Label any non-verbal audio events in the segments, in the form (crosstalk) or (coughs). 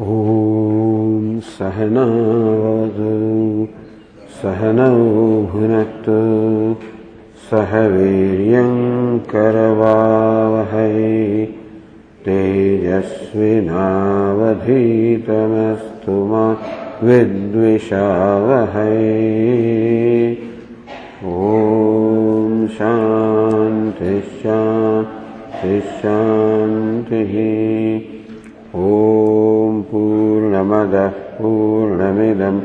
ॐ सहनावतु सहनौ भुनक्तु सह वीर्यङ्करवावहै तेजस्विनावधीतमस्तु मा विद्विषावहै। ॐ शान्तिः शान्तिः शान्तिः। ॐ पूर्णमदः पूर्णमिदम्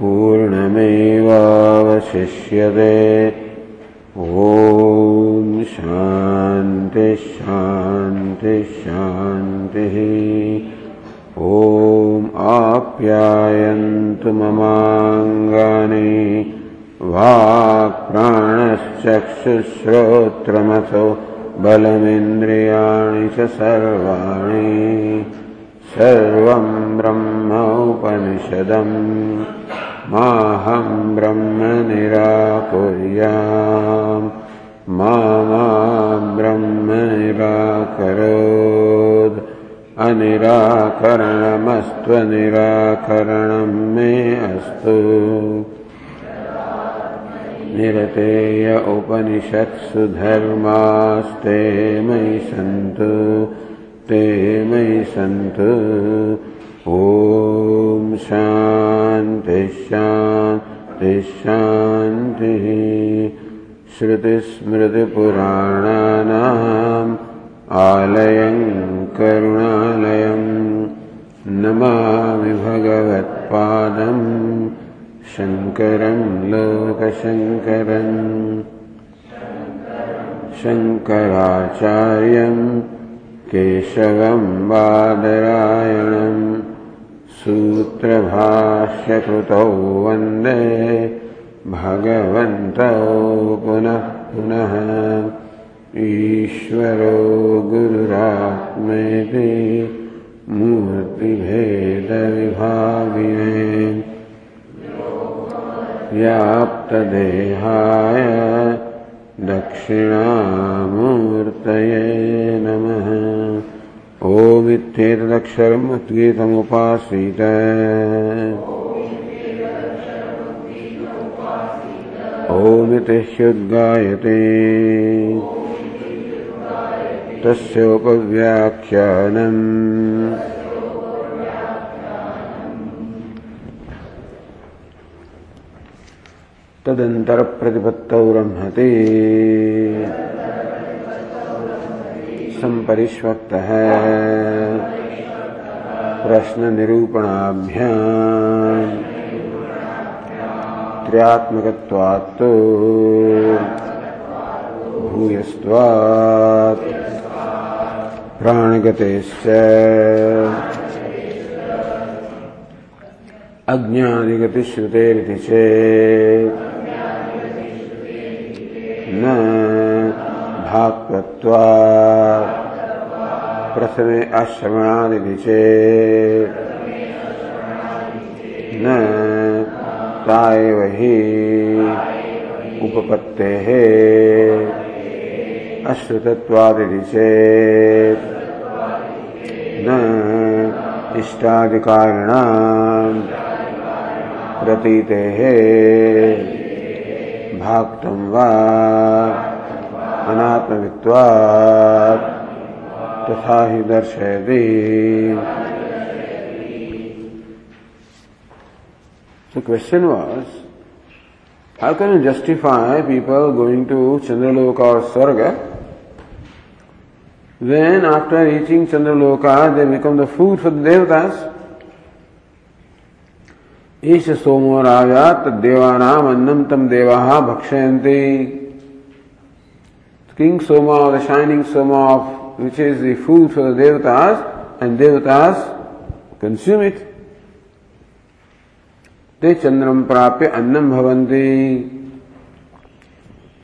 पूर्णमेवावशिष्यते। ॐ शान्तिः शान्तिः शान्तिः। ॐ आप्यायन्तु ममाङ्गानि। वाक्प्राणश्चक्षुश्रोत्रमथो बलमिन्द्रियाणि च सर्वाणि सर्वं ब्रह्म उपनिषदम् माहं ब्रह्म निराकुर्याम् मा ब्रह्म निराकरोत् अनिराकरणमस्त्वनिराकरणं मे अस्तु निरतेय उपनिषत्सु धर्मास्ते मयि सन्तु ते मयि सन्तु। ॐ शान्तिः शान्तिः शान्तिः। श्रुतिस्मृतिपुराणानाम् आलयं करुणालयं नमामि भगवत्पादम् शङ्करं लोकशङ्करम्। शङ्कराचार्यं केशवं बादरायणम् सूत्रभाष्यकृतौ वन्दे भगवन्तौ पुनः पुनः। ईश्वरो गुरुरात्मेति मूर्तिभेदविभागिने व्याप्तदेहाय दक्षिणामूर्तये नमः। ओमित्येतदक्षरम् उद्गीतमुपासीत ओमिति ह्युद्गायते तस्योपव्याख्यानम् तदंतर प्रतिपत्तौ रम्हते संपरिष्वक्त प्रश्न निरूपणाभ्याम त्र्यात्मकत्वात्। भूयस्त्वात्। प्राणगतेश्च। अज्ञादिगतिश्रुतेरिति चेत्। न भाक्त्वा। प्रथमे अश्रवणादिति चेत् न ताएव हि उपपत्तेः। अश्रुतत्वादिति चेत् न इष्टादिकारिणाम् प्रतीतेः। भाक्तं वा अनात्मवित्वात् तथा हि दर्शयति The question was, how can you justify people going to Chandraloka or Swarga when after reaching Chandraloka they become the food for the devatas? ईश सोमो राजा तदेवानाम अन्नम तम देवा भक्षयन्ति King Soma or the shining Soma of which is the food for the devatas and devatas consume it. Te chandram prapya annam bhavanti.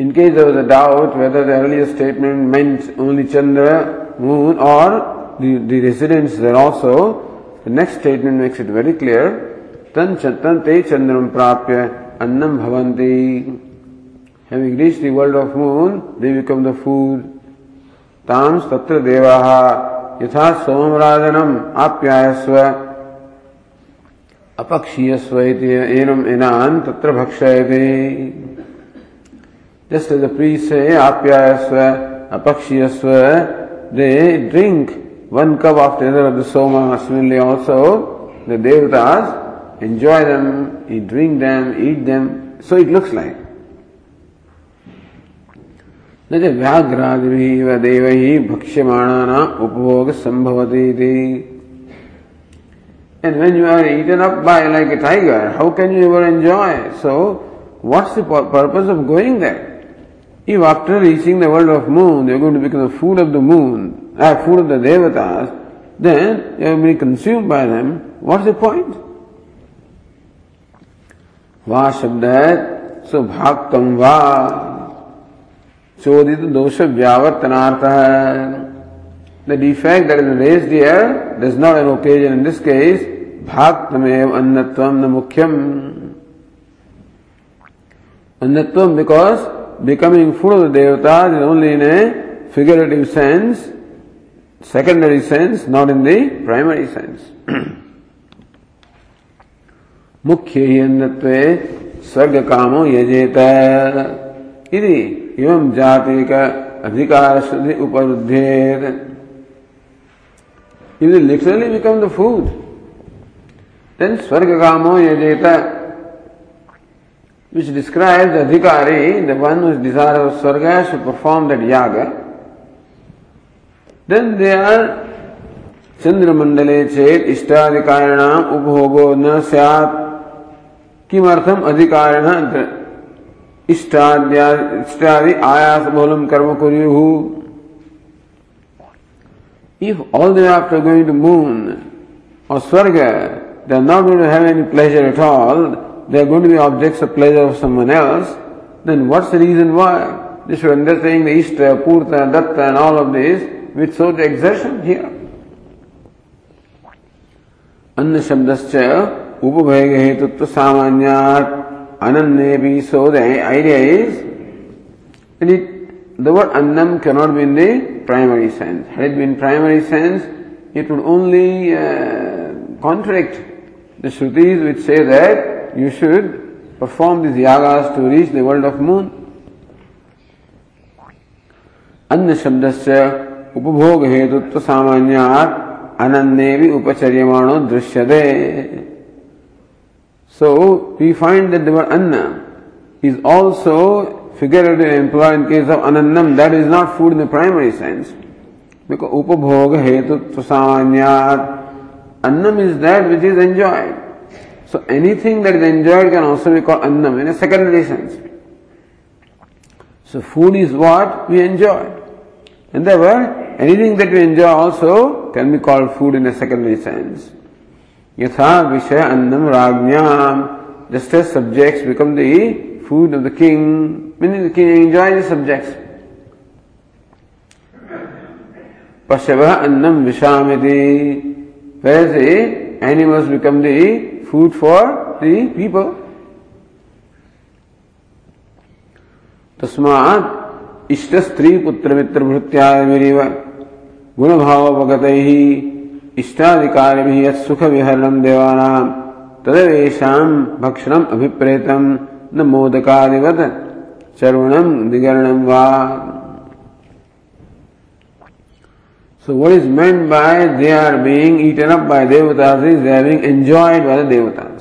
In case there was a doubt whether the earlier statement meant only Chandra, moon or the, the residents there also, the next statement makes it very clear. तन चतन ते चंद्रम प्राप्य अन्नम भवंती। Having reach the world of moon they become the food तांस तत्र देवाः यथा सोमराजनम आप्यायस्व अपक्षीयस्व इति annum एनान तत्र भक्षयति जस्ट द प्री से आप्यायस्व अपक्षीयस्व they drink one cup of the Soma similarly also the devatas Similarly also, the devatas enjoy them, drink them, eat them. So it looks like. न च व्याघ्रादिभिः देवैः भक्ष्यमाणाना उपभोग संभवति And when you are eaten up by like a tiger, how can you ever enjoy? So, what's the purpose of going there? If after reaching the world of moon, you are going to become the food of the moon, uh, food of the devatas, then you will be consumed by them. What's the point? वा शब्द है, सुभाक्तम वा चोदित दोष व्यावर्तनार्थ है। The defect that is raise there does not an occasion in this case भाक्तमेव अन्नत्वम न मुख्यम। अन्नत्वम because becoming food of the devata is only in a figurative sense secondary sense not in the primary sense मुख्य स्वर्ग काम यजेत। इवं जाति का अधिकार is literally become the food then स्वर्ग कामो यजेत which describe adhikari the one which desire of swarga should perform that yaga then they are चंद्रमंडले चेत इष्टाधिकारिणाम उपभोगो न सैत् किमर्थम अधिकारिण इष्टादि आयास बहुलम कर्म कुरु if all then after going to moon और swarga they not to have any pleasure at all they are going to be objects of pleasure of someone else then what's the reason why this we under saying the ishta purta datta and all of this with so the exertion here अन्य शब्दस्य उपभोग हेतुत्व सामान्य भी so idea is the word annam can not be in the primary sense had it been primary sense it would only contradict the shrutis which say that you should perform this yagas to reach the world of moon अन्न शब्द से उपभोग हेतुत्व सामान्य अनन्य भी उपचर्यमाणो दृश्य दे So we find that the word anna is also figuratively employed in case of anannam. That is not food in the primary sense. Because upabhoga hetu samanyat. Annam is that which is enjoyed. So anything that is enjoyed can also be called annam in a secondary sense. So food is what we enjoy. And therefore, anything that we enjoy also can be called food in a secondary sense. यथा विषय अन्नम राज्ञाम। Just as subjects become the food of the king meaning the king enjoy the subjects पशव अन्नम विषाम animals become the food for the people तस्मात इष्ट स्त्री पुत्र मित्र भृत्यादि गुण भाव अवगत ही इष्टाधिकार भी यद सुख विहरणम देवाना तदवेशा भक्षणम अभिप्रेतम, न मोदकादिवत चरुणम दिगरणम वा। So what is meant by they are being eaten up by devatas is they having enjoyed by the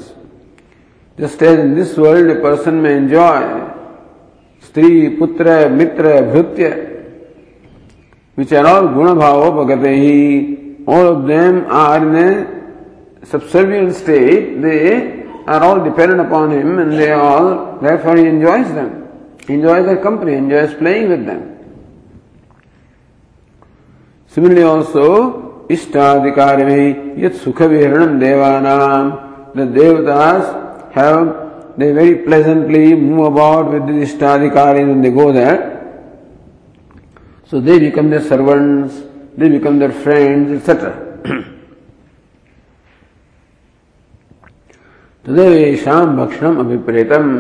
just as in this world a person may enjoy stri putra mitra भृत्य which are all गुण भाव भगते ही all of them are in a subservient state, they are all dependent upon him and they all, therefore he enjoys them. He enjoys their company, enjoys playing with them. Similarly also, Ishtadikari yet Sukha Viharanam Devanam, the Devatas have, they very pleasantly move about with the Ishtadikaris when they go there. So they become their servants, they become their friends, etc. भक्षणम अभिप्रेतम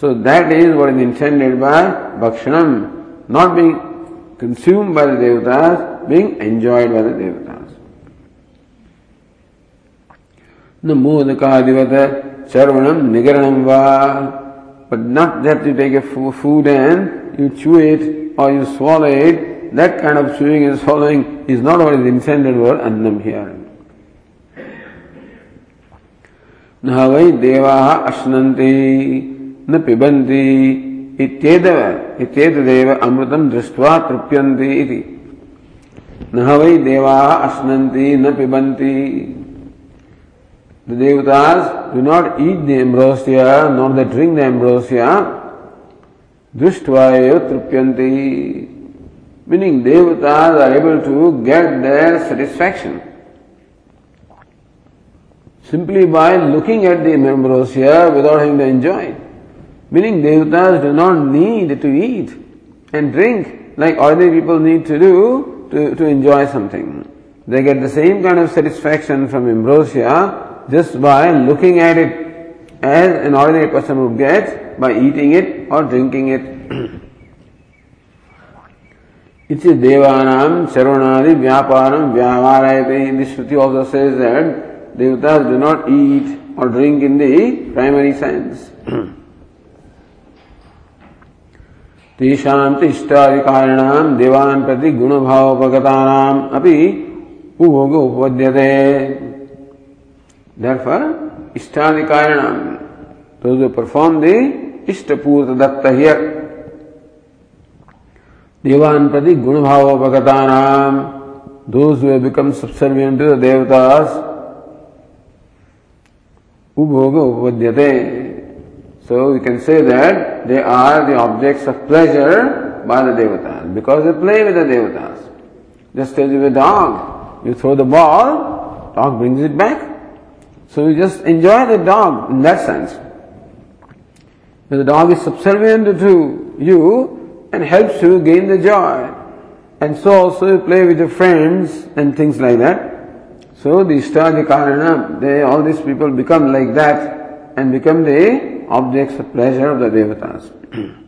so So that is what is intended by bhakshanam, not being consumed by the devatas, being enjoyed by the devatas. न मोदकादिवत charvanam nigaranam va, but not that you take a food and you chew it or you swallow it, that kind of chewing and swallowing is not what is intended for annam here. न वै देवा अश्नन्ति न पिबन्ति इत्येतव इत्येतदेव अमृतं दृष्ट्वा तृप्यन्ति इति न वै देवाः अश्नन्ति न पिबन्ति The devatas do not eat the ambrosia, nor they drink the ambrosia. Drishtvayo trupyanti. Meaning devatas are able to get their satisfaction simply by looking at the ambrosia without having to enjoy it. Meaning devatas do not need to eat and drink like ordinary people need to do to, to enjoy something. They get the same kind of satisfaction from ambrosia just by looking at it as an ordinary person would get by eating it or drinking it. (clears throat) इति देवानां चरणादि व्यापारं व्यावारयते This Shruti also says that devatas do not eat or drink in the primary sense. तेषां इष्टादिकारिणां देवान् प्रति गुणभावोपगतानाम् अपि उपभोग उपपद्यते Therefore, Ishtadikaranam, those who perform the Ishtapurta Datta here, Devan Prati Gunabhava Bhagatanam, those who have become subservient to the Devatas, Ubhoga Upadyate. So we can say that they are the objects of pleasure by the Devatas because they play with the Devatas. Just as with a dog, you throw the ball, dog brings it back. So you just enjoy the dog in that sense. But the dog is subservient to you and helps you gain the joy. And so also you play with your friends and things like that. So the Ishtadikarana, they, all these people become like that and become the objects of pleasure of the devatas. (clears throat)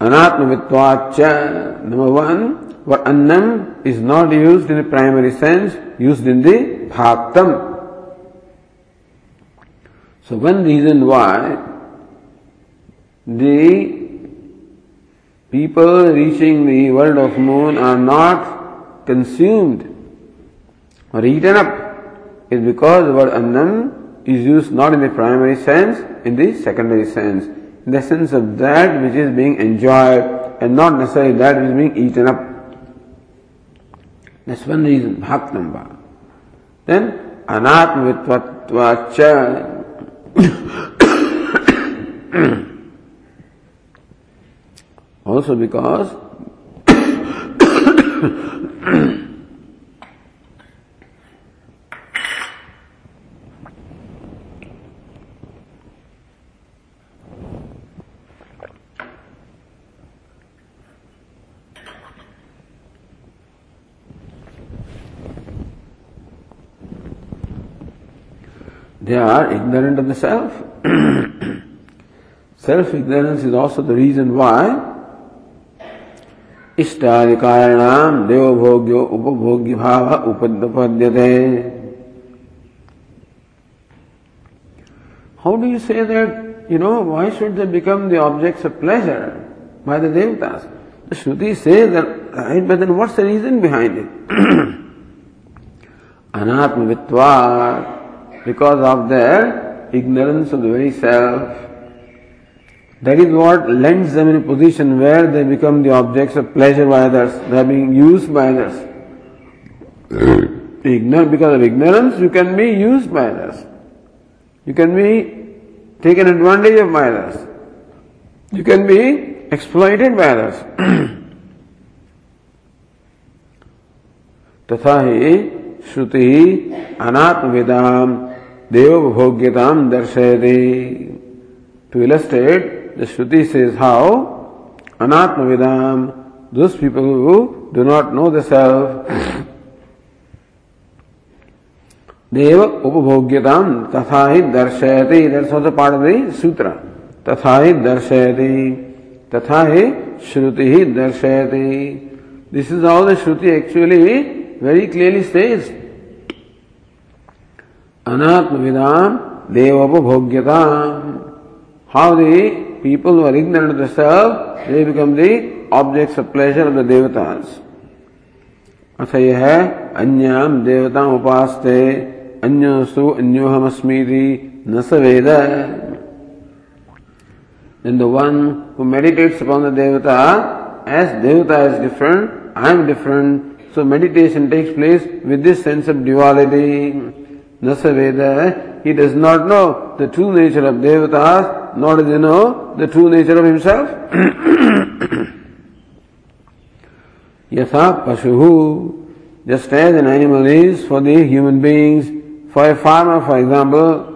Anatmavittvacha, number one, what annam is not used in the primary sense, used in the bhaktam. So one reason why the people reaching the world of moon are not consumed or eaten up is because the word annam is used not in the primary sense, in the secondary sense in the sense of that which is being enjoyed and not necessarily that which is being eaten up. That's one reason, bhaknamba. Then, anatmavitvatvacha. (coughs) also because They are ignorant of the self. self ignorance is also the reason why इष्टादिकारिणाम देवभोग्यो उपभोग्य भाव उपद्यते How do you say that, you know, why should they become the objects of pleasure by the devatas? The Shruti says that, right, but then what's the reason behind it? Anatmavitvat because of their ignorance of the very self. That is what lends them in a position where they become the objects of pleasure by others. They are being used by others. Ignorant, because of ignorance, you can be used by others. You can be taken advantage of by others. You can be exploited by others. तथा ही श्रुति अनात्मविदाम देवभोग्यता दर्शयते। To illustrate the shruti say how अनात्म विदाम this people who do not know the self देव उपभोग्यता तथा ही दर्शयते। दर्शन पाठ दे सूत्र तथा ही दर्शयते। तथा ही श्रुति ही दर्शयते। This is all the shruti actually very clearly states Anatmavidam devapabhogyata. How the people who are ignorant of the self, they become the objects of pleasure of the devatas. अथ यह अन्याम देवता उपासते अन्योसु अन्योहमस्मीति न स वेद Then the one who meditates upon the devata, as devata is different, I am different, so meditation takes place with this sense of duality. Nasa Veda, he does not know the true nature of devatas, nor does he know the true nature of himself. (coughs) Yatha Pashuhu, just as an animal is for the human beings, for a farmer, for example,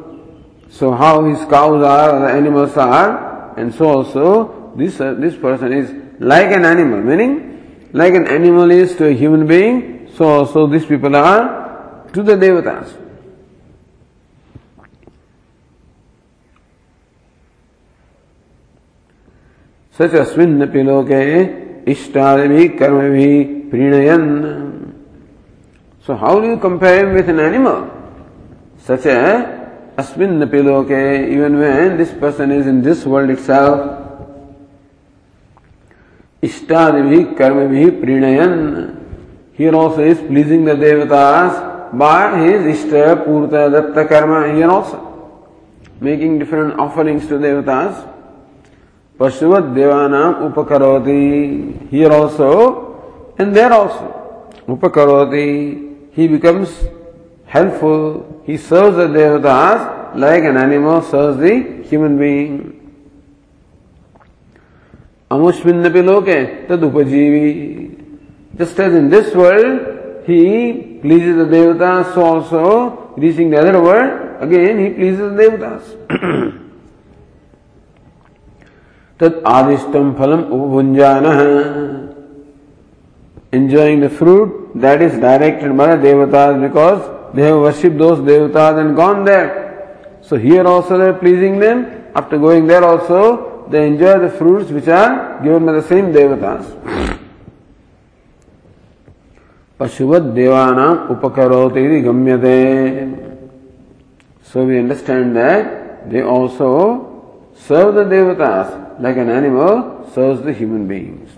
so how his cows are, the animals are, and so also this, uh, this person is like an animal, meaning like an animal is to a human being, so also these people are to the devatas. सच अस्विन्न पिलोके इष्टाद भी कर्म भी प्रीणयन। So how do compare him with an animal such है अस्मिन न even when this person is in this world itself इष्टाद भी कर्म भी प्रीणयन। Here also is pleasing the devatas by his ishta purta datta karma here also making different offerings to devatas Pashuvat devanam upakaroti. Here also and there also. Upakaroti. he becomes helpful, he serves the devatas like an animal serves the human being. Amushminnapi loke tad upajivi. Just as in this world he pleases the devatas, so also reaching the other world, again he pleases the devatas. (clears throat) तत् आदिष्टम फलम उपभुंजान enjoying the fruit that is directed by the devatas because they have worshipped those devatas and gone there. So here also they are pleasing them. After going there also, they enjoy the fruits which are given by the same devatas. Pashuvat devanam upakaroti gamyate. So we understand that they also serve the devatas like an animal serves the human beings.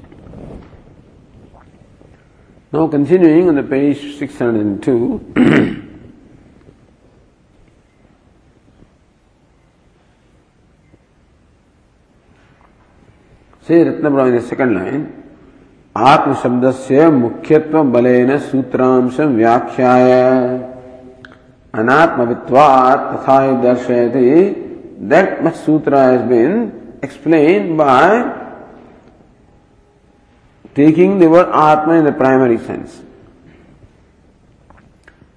Now continuing on the page 602. say (clears throat) Ratnabra in the second line. आत्म शब्द से मुख्यत्व बलेन सूत्रांशम व्याख्याय अनात्मवित्वात् तथा दर्शयति that sutra has been explained by taking the word Atma in the primary sense.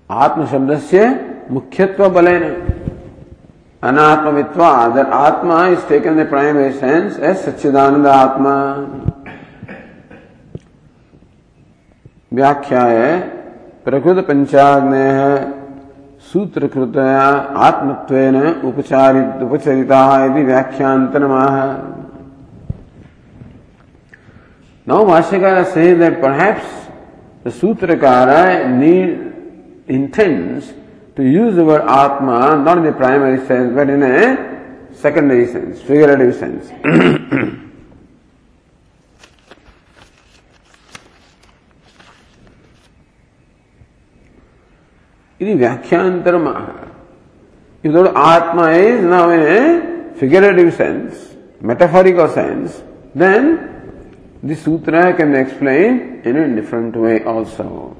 Atma Shabdasya Mukhyatva Balena. Anatmavitva, that Atma is taken in the primary sense as Satchidananda Atma. व्याख्या है प्रकृत पंचाग्नेय सूत्रकृत आत्मत्वेन उपचारित उपचरिता intends to use our atma not in primary sense but in a secondary sense figurative sense ఇది వ్యాఖ్యాంతరం if the word Atma is now in a figurative sense, metaphorical sense, then This sutra can be explained in a different way also.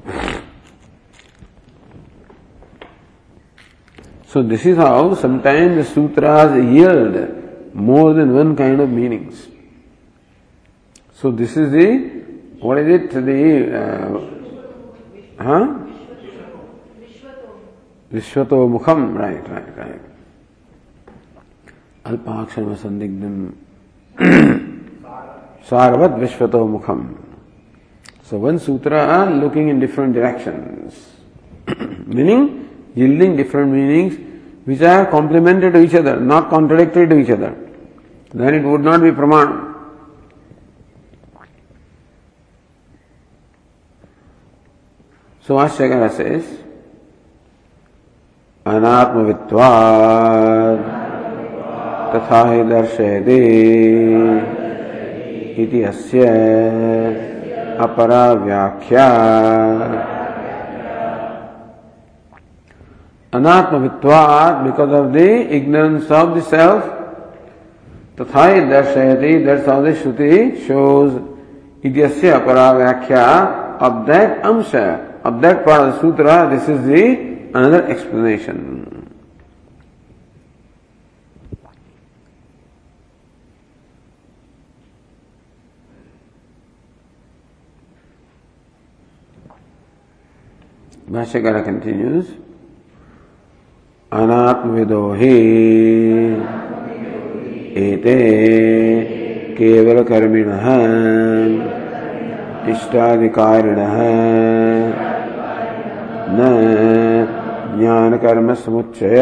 So this is how sometimes the sutras yield more than one kind of meanings. So this is the what is it the uh, huh? विश्व मुखम। Right right right अल्पाक्षर में संदिग्धम सार्वत विश्व मुखम। So one sutra looking in different direction meaning yielding different meaning which are complemented to each other not contradicted to each other then it would not be pramana Subhash आश्चर्य says अनात्मवित्वात्। तथा हि दर्शयति इति अस्य अपरा व्याख्या अनात्मवित्वात् because of the ignorance of the self तथा ही दर्शयति that's how the shruti shows इति अस्य अपरा व्याख्या of that amsha of that part of sutra, this is the another explanation. Bhashyakara continues, अनात्मविदो हि एते केवलकर्मिणः इष्टाधिकारिणः न ज्ञान कर्म समुच्चय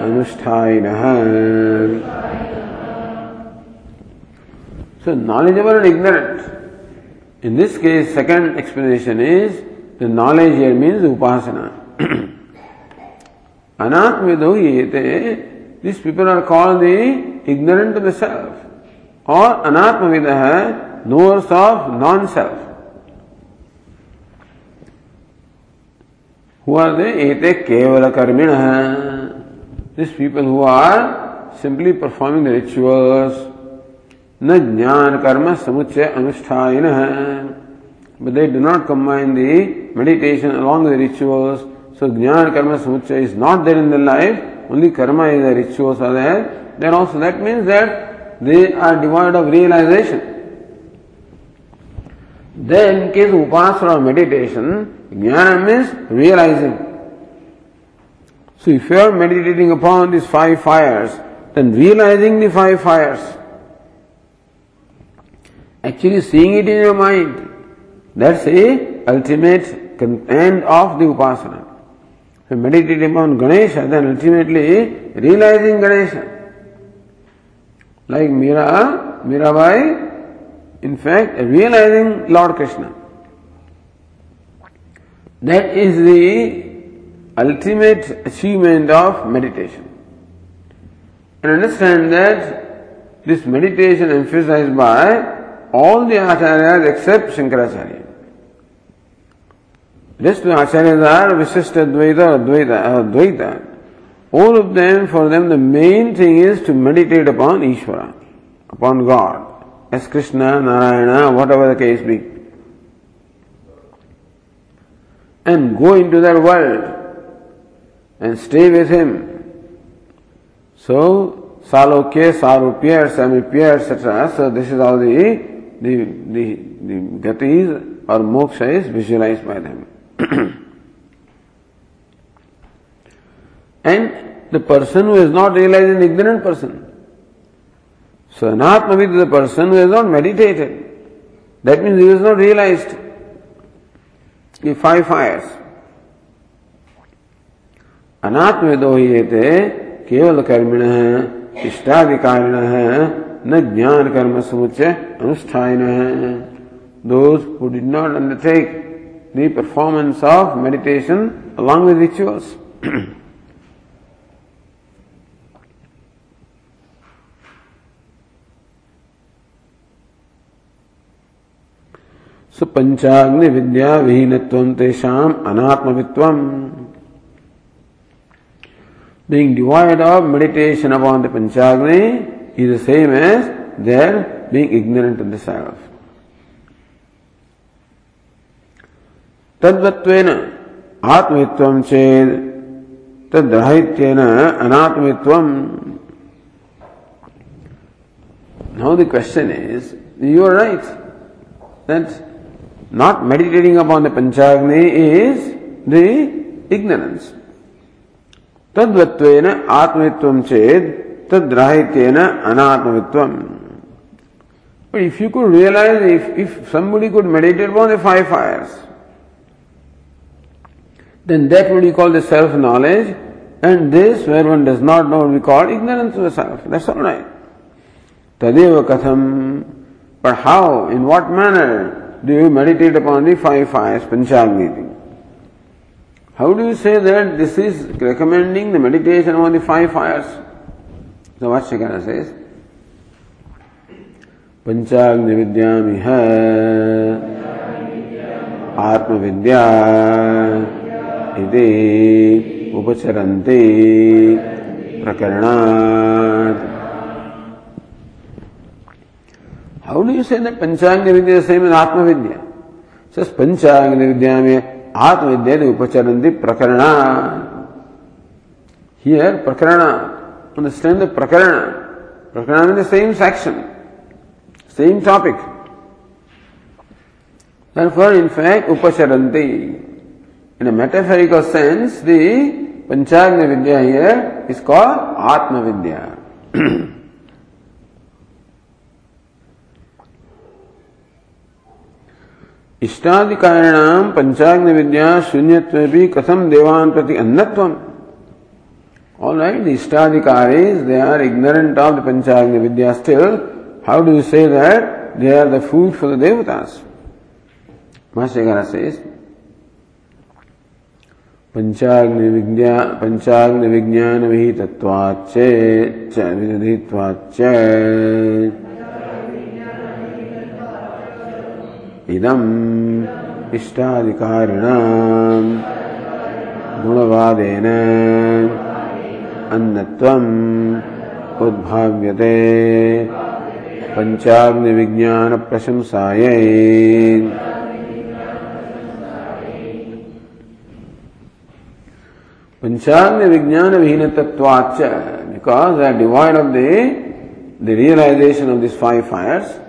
अनुष्ठान so knowledgeable and ignorant in this case second explanation is the knowledge here means upasana अनात्म ये थे this people are call the ignorant the self और अनात्मविद है knowers of non self Who are they? Ete kevala karmina. These people who are simply performing the rituals. न ज्ञान कर्म समुच्चय अनुष्ठान but they do not combine the meditation along with the rituals. So jnana karma samuchaya is not there in their life. Only karma is the rituals are there. Then also that means that they are devoid of realization. Then in case Jnana means realizing. So if you are meditating upon these five fires, then realizing the five fires, actually seeing it in your mind, that's the ultimate end of the upasana. So meditating upon Ganesha, then ultimately realizing Ganesha. Like Mira, Mirabai, in fact, realizing Lord Krishna. That is the ultimate achievement of meditation. And understand that this meditation emphasized by all the acharyas except Shankaracharya. Rest of the acharyas are Visishta Dvaita or Dvaita, uh, Dvaita. All of them, for them, the main thing is to meditate upon Ishvara, upon God, as Krishna, Narayana, whatever the case be. And go into that world and stay with him. So, salokya, sarupya, samipya, etc. So this is all the, the, the, the gatis or moksha is visualized by them. (coughs) and the person who is not realized an ignorant person. So anatmavid is the person who has not meditated. That means he has not realized ये five fires अनात्मेदो ये थे केवल कर्मिण है इष्टाधिकारिण है न ज्ञान कर्म समुचय अनुष्ठान है those did not undertake the performance of meditation along with rituals so पंचाग्नि विद्या विहीनत्व तेषाम अनात्मवित्व being devoid of meditation upon the Panchagni is the same as their being ignorant of the self. तद्वत्वेन आत्मवित्वम Chand तद्राहित्येन अनात्मवित्वम Now the question is, you are right that not meditating upon the Panchagni is the ignorance. Tadvatvena atmitvam ched tadrahityena anatmitvam. But if you could realize, if, if somebody could meditate upon the five fires, then that would be called the self-knowledge, and this, where one does not know, would be called ignorance of the self. That's all right. Tadeva katham. But how, in what manner do you meditate upon the five fires, Panchagni How do you say that this is recommending the meditation on the five fires? So what Shekara says, पंचाग्नि विद्यामिह आत्मविद्या इति उपचरन्ति प्रकरणात् How do you say that Panchagni Vidya is the same as Atma Vidya? Says Panchagni Vidya में Atma Vidya the Upacharanti Prakarana. Here Prakarana, understand the Prakarana. Prakarana is the same section, same topic. Therefore, in fact, Upacharanti. In a metaphorical sense, the Panchagni Vidya here is called Atma Vidya. इष्टादिकारिणाम पंचाग्न विद्या शून्य भी कथम देवान प्रति अन्नत्व all right ishtadhikaris they are ignorant of the Panchagni Vidya still how do you say that they are the food for the devatas से पंचाग्न विज्ञान विहित इदम् इष्टाधिकारिणाम् गुणवादेन अन्नत्वम् उद्भाव्यते। पञ्चाग्निविज्ञानप्रशंसायै। पंचांग विज्ञान विहीन तत्वाच because devoid of the realization of this five fires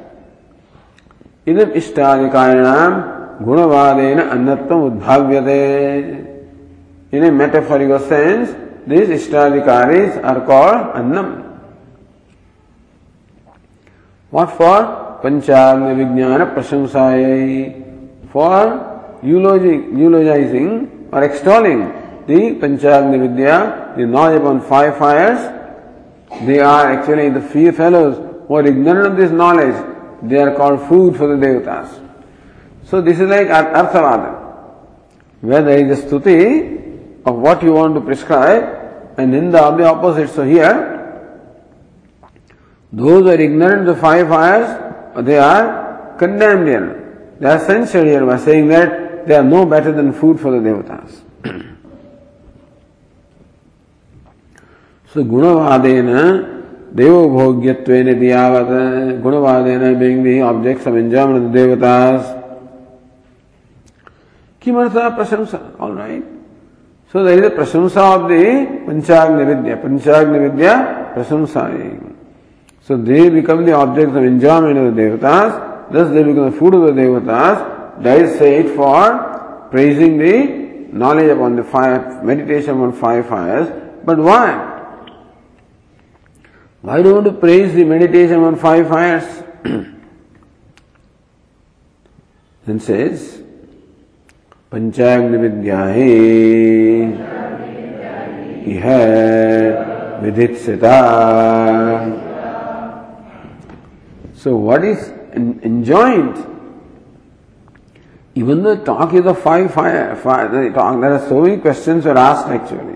इदम इष्टाधिकारिणाम गुणवादेन अन्नत्व उद्भाव्यते in a metaphorical sense this ishtadhikaris are called annam What for? Panchagni Vijnana Prasamsayai. For eulogizing or extolling the Panchagni Vidya, the knowledge upon five fires. They are actually the few fellows who are ignorant of this knowledge They are called food for the devatas. So this is like arthavada, where there is a stuti of what you want to prescribe and in the, the opposite. So here, those who are ignorant of the five fires, they are condemned here. They are censured here by saying that they are no better than food for the devatas. (clears throat) so Gunavadena देव भोग्यत्व ने दिया गुणवाद object समंजाम देवता किम प्रशंसा? All right सो दर प्रशंसा of the panchagni vidya पंचाग्नि विद्या प्रशंसा so they become the object of enjoyment of this they become food of the devatas. That for praising the knowledge upon the five meditation on five fires but why Why don't you praise the meditation on five fires? (clears throat) then says, Panchagni Vidyahe Iha Vidhitsita. So what is enjoined? Even the talk is of five fire, fire the talk, there are so many questions were asked actually.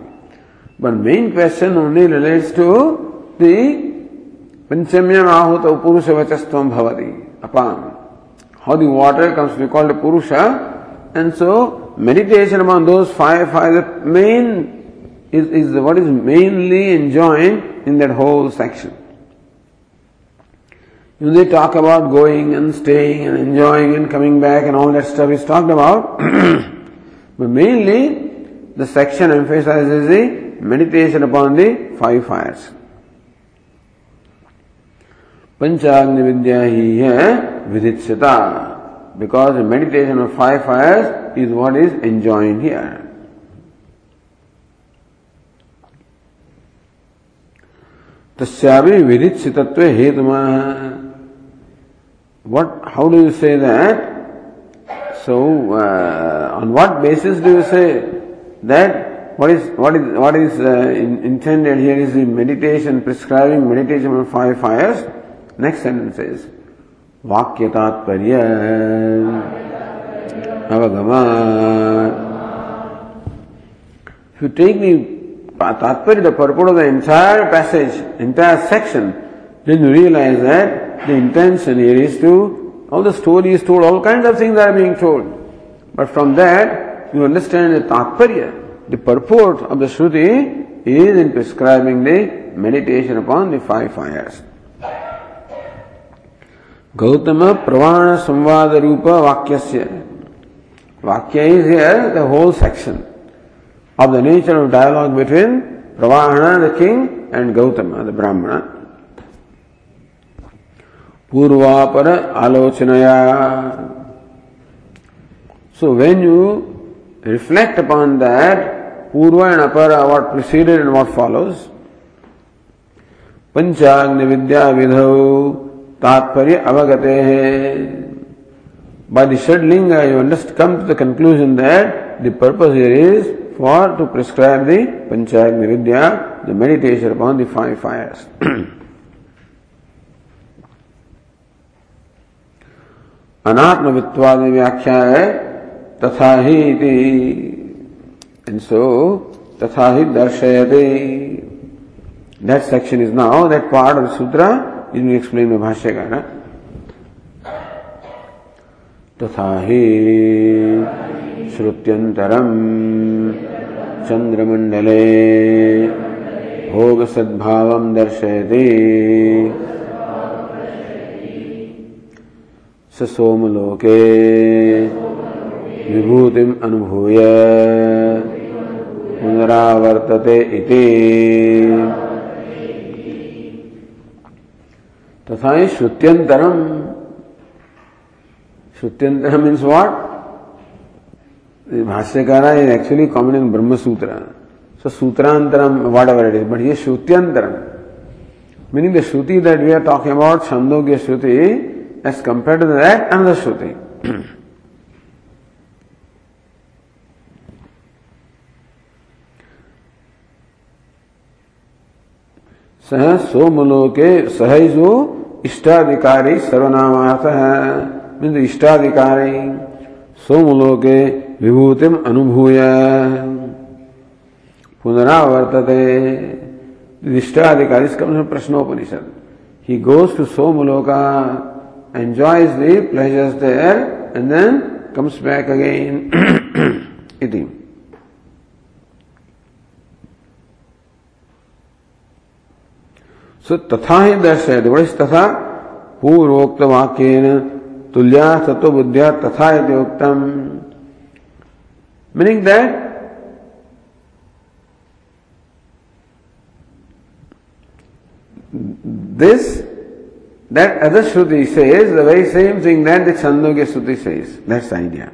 But main question only relates to the Panchamyam Ahuta Purusha Vachastvam Bhavati, Apam. How the water comes to be called a Purusha, and so meditation among those five, the main is, is what is mainly enjoined in that whole section. You know, they talk about going and staying and enjoying and coming back and all that stuff is talked about. (clears throat) but mainly, the section emphasizes the meditation upon the five fires. Panchagni Vidya ही है विदित्सता because the meditation of five fires is what is enjoined here. तस्यापि विदित्सितत्व what how do you say that so uh, on what basis do you say that what is what is what is uh, in, intended here is the meditation prescribing meditation on five fires. Next sentence is Vakyatatparya Avagama. If you take the uh, Tatparya, the purport of the entire passage, entire section, then you realize that the intention here is to, all the story is told, all kinds of things are being told. But from that, you understand the Tatparya, the purport of the Shruti is in prescribing the meditation upon the five fires. गौतम प्रवाण संवाद रूप वाक्य वाक्य is here the whole section of the nature of dialogue between Pravahana the king and Gautama the Brahmin पूर्वापर आलोचनया so when you reflect upon that purva and apara what proceeded and what follows Panchagni Vidya विधौ तात्पर्य अवगते हैं। By the shedding I you understand come to the conclusion that the purpose here is for to prescribe the Panchagni Vidya the meditation upon the five fires अनात्म विवाद व्याख्या है तथा ही इति एंड तथा ही दर्शयते that section is now that part of sutra being explained by भाष्यकार तथा ही श्रुत्यन्तरम् चन्द्रमण्डले भोगसद्भावम् दर्शयति। स सोमलोके विभूतिम् अनुभूय पुनरावर्तते इति। तथा श्रुत्यंतरम। श्रुत्यंतरम मीन्स वॉट भाष्यकार in actually common in Brahma Sutra so सूत्रांतरम whatever it is but ये श्रुत्यंतरम। Meaning the shruti that we are talking about Chandogya shruti as compare to that another shruti सह सोमलोके सहजो इष्टाधिकारी सर्वनामार्थ है इष्टाधिकारी, सोमलोके विभूतिम अनुभूय। पुनरावर्तते। निष्ठाधिकारी इसका मतलब Prashnopanishad. He goes to Somaloka enjoys the pleasures there and then comes back again इति। स तथा ही दर्शयति वर्ष तथा पूर्वोक्त वाक्यन तुल्या तत्व बुद्धिया तथा उत्तम meaning that this that other shruti say is the very same thing that the Chandogya shruti say is that's idea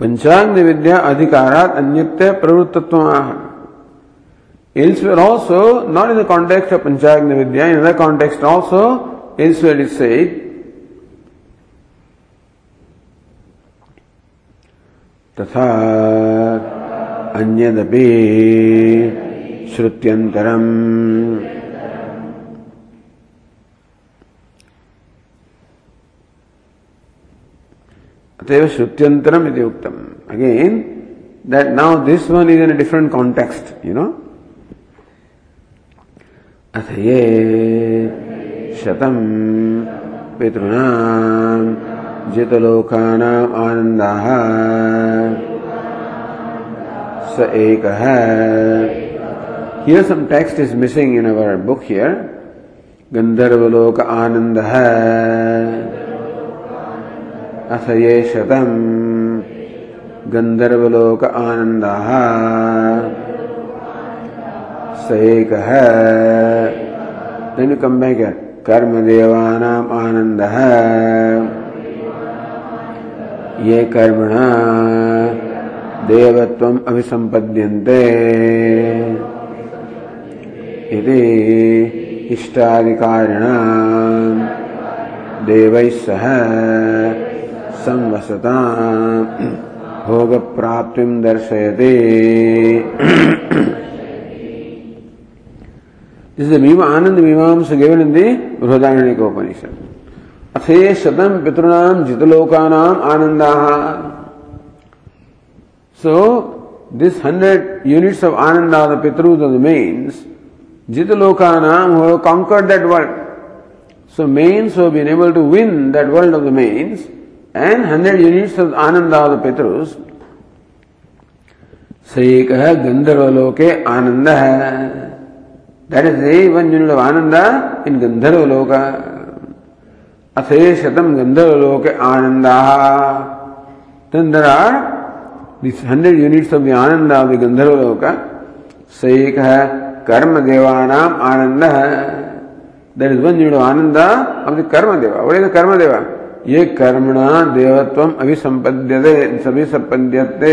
पंचांग विद्या अधिकारात अन्यत्य प्रवृत्तत्व Elsewhere also, not in the context of Panchagni Vidya, in other context also, elsewhere is said तथा अन्यदपि श्रुत्यन्तरम् अतएव श्रुत्यंतरम इति उक्तम again that now this one is in a different context, you know. अथ ये शतम पितॄणाम जितलोकानाम् आनन्दः। स एकः। Here some text is missing in our book here. गन्धर्वलोक आनन्दः। अथ ये शतम् गन्धर्वलोक आनन्दः। स एकः Then you come back here. कर्मदेवानाम् आनन्दः ये कर्मण देवत्वम् अभिसम्पद्यन्ते इति इष्टाधिकारिणाम् देवैः सह संवसता। भोग प्राप्ति दर्शयते। This is the Mima, Anand Mimamsa given in the Bhradaranika Upanishad. Athe Shatam Pitrunam Jitalokanam Anandaha. So, this hundred units of Ananda, the Pitrus are the mains, Jitalokanam who have conquered that world. So mains who have been able to win that world of the mains and 100 units of Ananda of the Pitrus, से एक है गंधर्व लोके आनंद है that is unit of ananda in Gandharvaloka अथे शतम गंधर्वलोके आनंद then there are these hundred units of the ananda of the gandharva स एक है कर्म देवानाम आनंद है There is one unit of Ananda of the Karma Karma? ये कर्मणा देवत्व अभिसंपद्यते अभिसंपद्यते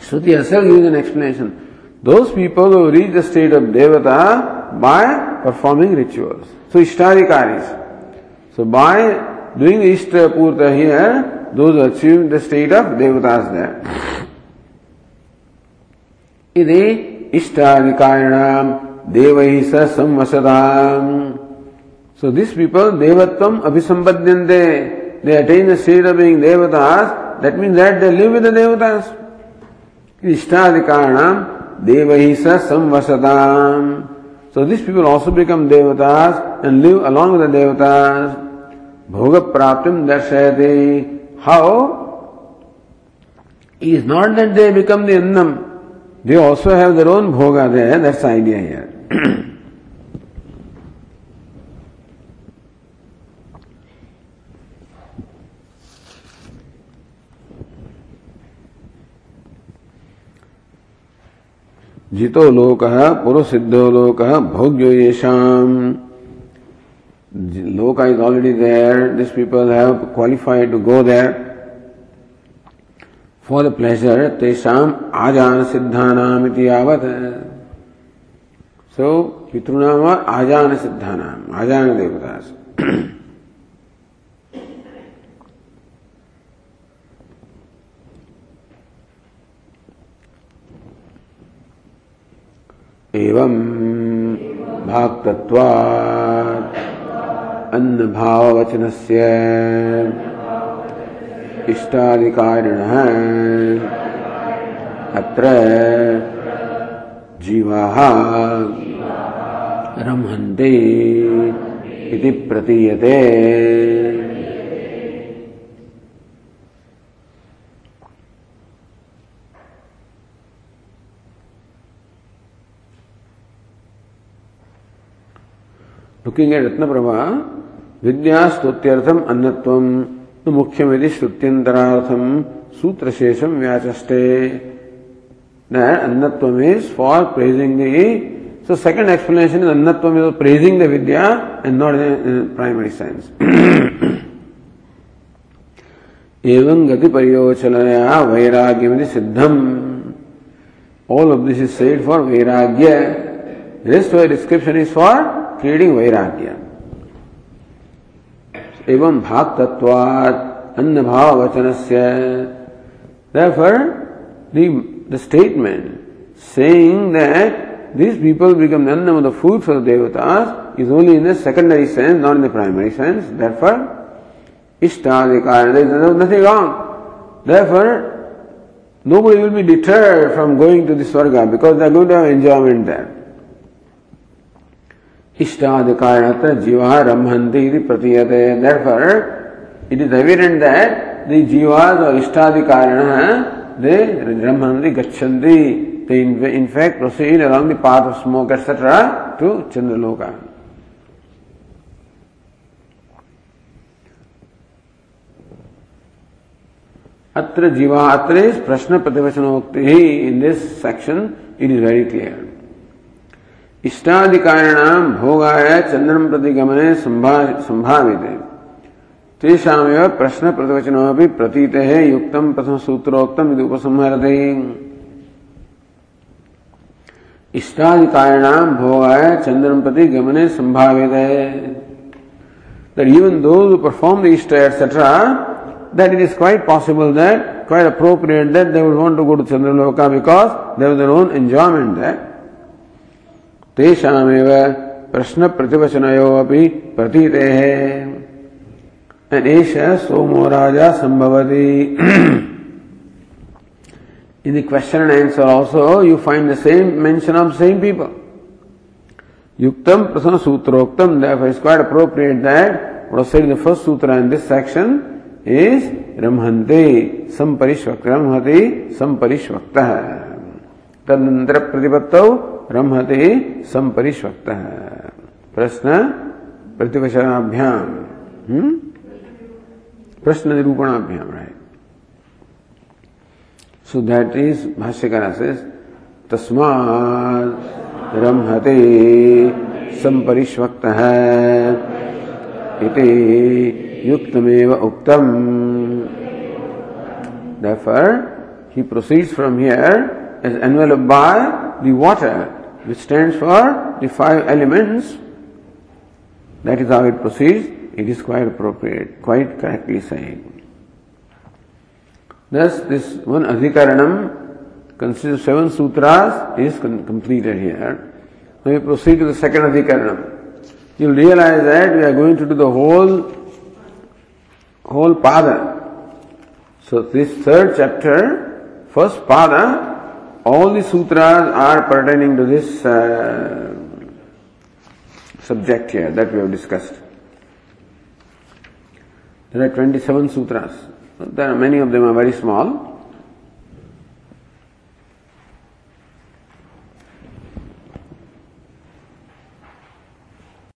Shruti herself gives an explanation. Those people who reach the state of Devata by performing rituals. So Ishtadikaris. So by doing Ishta Purta here, those achieve the state of Devatas there. इति इष्टाधिकारिणाम देवैः स संवसताम् So these people, devatvam abhisampadhyante, they attain the state of being devatas, that means that they live with the devatas. Ishtadikaranam devahi sa samvasatam. So these people also become devatas and live along with the devatas. Bhoga praptim darshayate. How? It is not that they become the annam. They also have their own bhoga there. That's the idea here. जितो लोक पुरुष सिद्धो लोक भोग्यो येषाम। Loka is already there this people have qualified to go there for the pleasure तेषाम आजान सिद्धानाम इति आवत सो पितृनाम आजान सिद्धानाम आजान देवता एवं भाक्तत्वात् अन्न भाववचनस्य इष्टाधिकारिणः अत्र जीवाः रमन्ते इति प्रतीयते। लुकिंग एट रत्न प्रभा विद्या स्तुत्यर्थम अन्नत्वम मुख्यमिति श्रुत्यंतरार्थम व्याचष्टे annatvam is for praising the. So second explanation is annatvam is praising the vidya and not in, in primary sense. (clears throat) एवं गति परियोचनया वैराग्य सिद्धम। All of this is said for vairagya. Rest of description is for क्रीडी वैराग्य। एवं भाग तत्वाद अन्न भाव वचन से the statement saying that this people become anna the food for devata is only in the secondary sense not in the primary sense therefore इष्ट आदि कारण nothing wrong therefore nobody will be deterred from going to this swarga because they are going to have enjoyment there. इष्टादि कारण जीवा रमहंती प्रतीयते. Therefore it is evident that the jiva और इष्टादि कारण दे रमहंति गच्छन्ति. They in fact proceed along the path of smoke et cetera to Chandraloka अत्र जीवा, अत्र प्रश्न प्रतिवचनोक्ति in this section it is very clear इष्टाधिकारिणाम भोगाय चंद्रम प्रतिगमने संभावित तेषामेव प्रश्न प्रतिवचनमपि प्रतीत है युक्तम प्रथम सूत्रोक्तम यदि उपसंहरते इष्टाधिकारिणाम भोगाय चंद्रम प्रति गमने संभावित है that even those who perform the Ishta, etc., that it is quite possible that, quite appropriate that they would want to go to Chandraloka because there is their own enjoyment there. तेषामेव प्रश्न प्रतिवचन अपि प्रतीतेः। एष सोमो राजा सम्भवति in the question and answer also you find the same mention of same people युक्तं प्रथमसूत्रोक्तं the face quite appropriate that what said the first sutra in this section is रम्हन्ति सम्परिष्वक्रम्हति सम्परिष्वक्तः तदनन्तरप्रतिपत्तौ रमहते संपरिश्वक्त प्रश्न? प्रतिवशाभ्याम हम्म? प्रश्न निरूपणाभ्याम है सुधैट्रीज भाष्यकार से तस्मा रमहते संपरिश्वक्त इति युक्तमेव उक्तम। Therefore, he proceeds from here as enveloped by the water, which stands for the five elements. That is how it proceeds. It is quite appropriate, quite correctly saying. Thus, this one Adhikaranam consists of seven sutras is completed here. Now we proceed to the second Adhikaranam. You'll realize that we are going to do the whole, whole pada. So this third chapter, first pada, all the sutras are pertaining to this uh, subject here that we have discussed. There are 27 sutras. There are many of them are very small.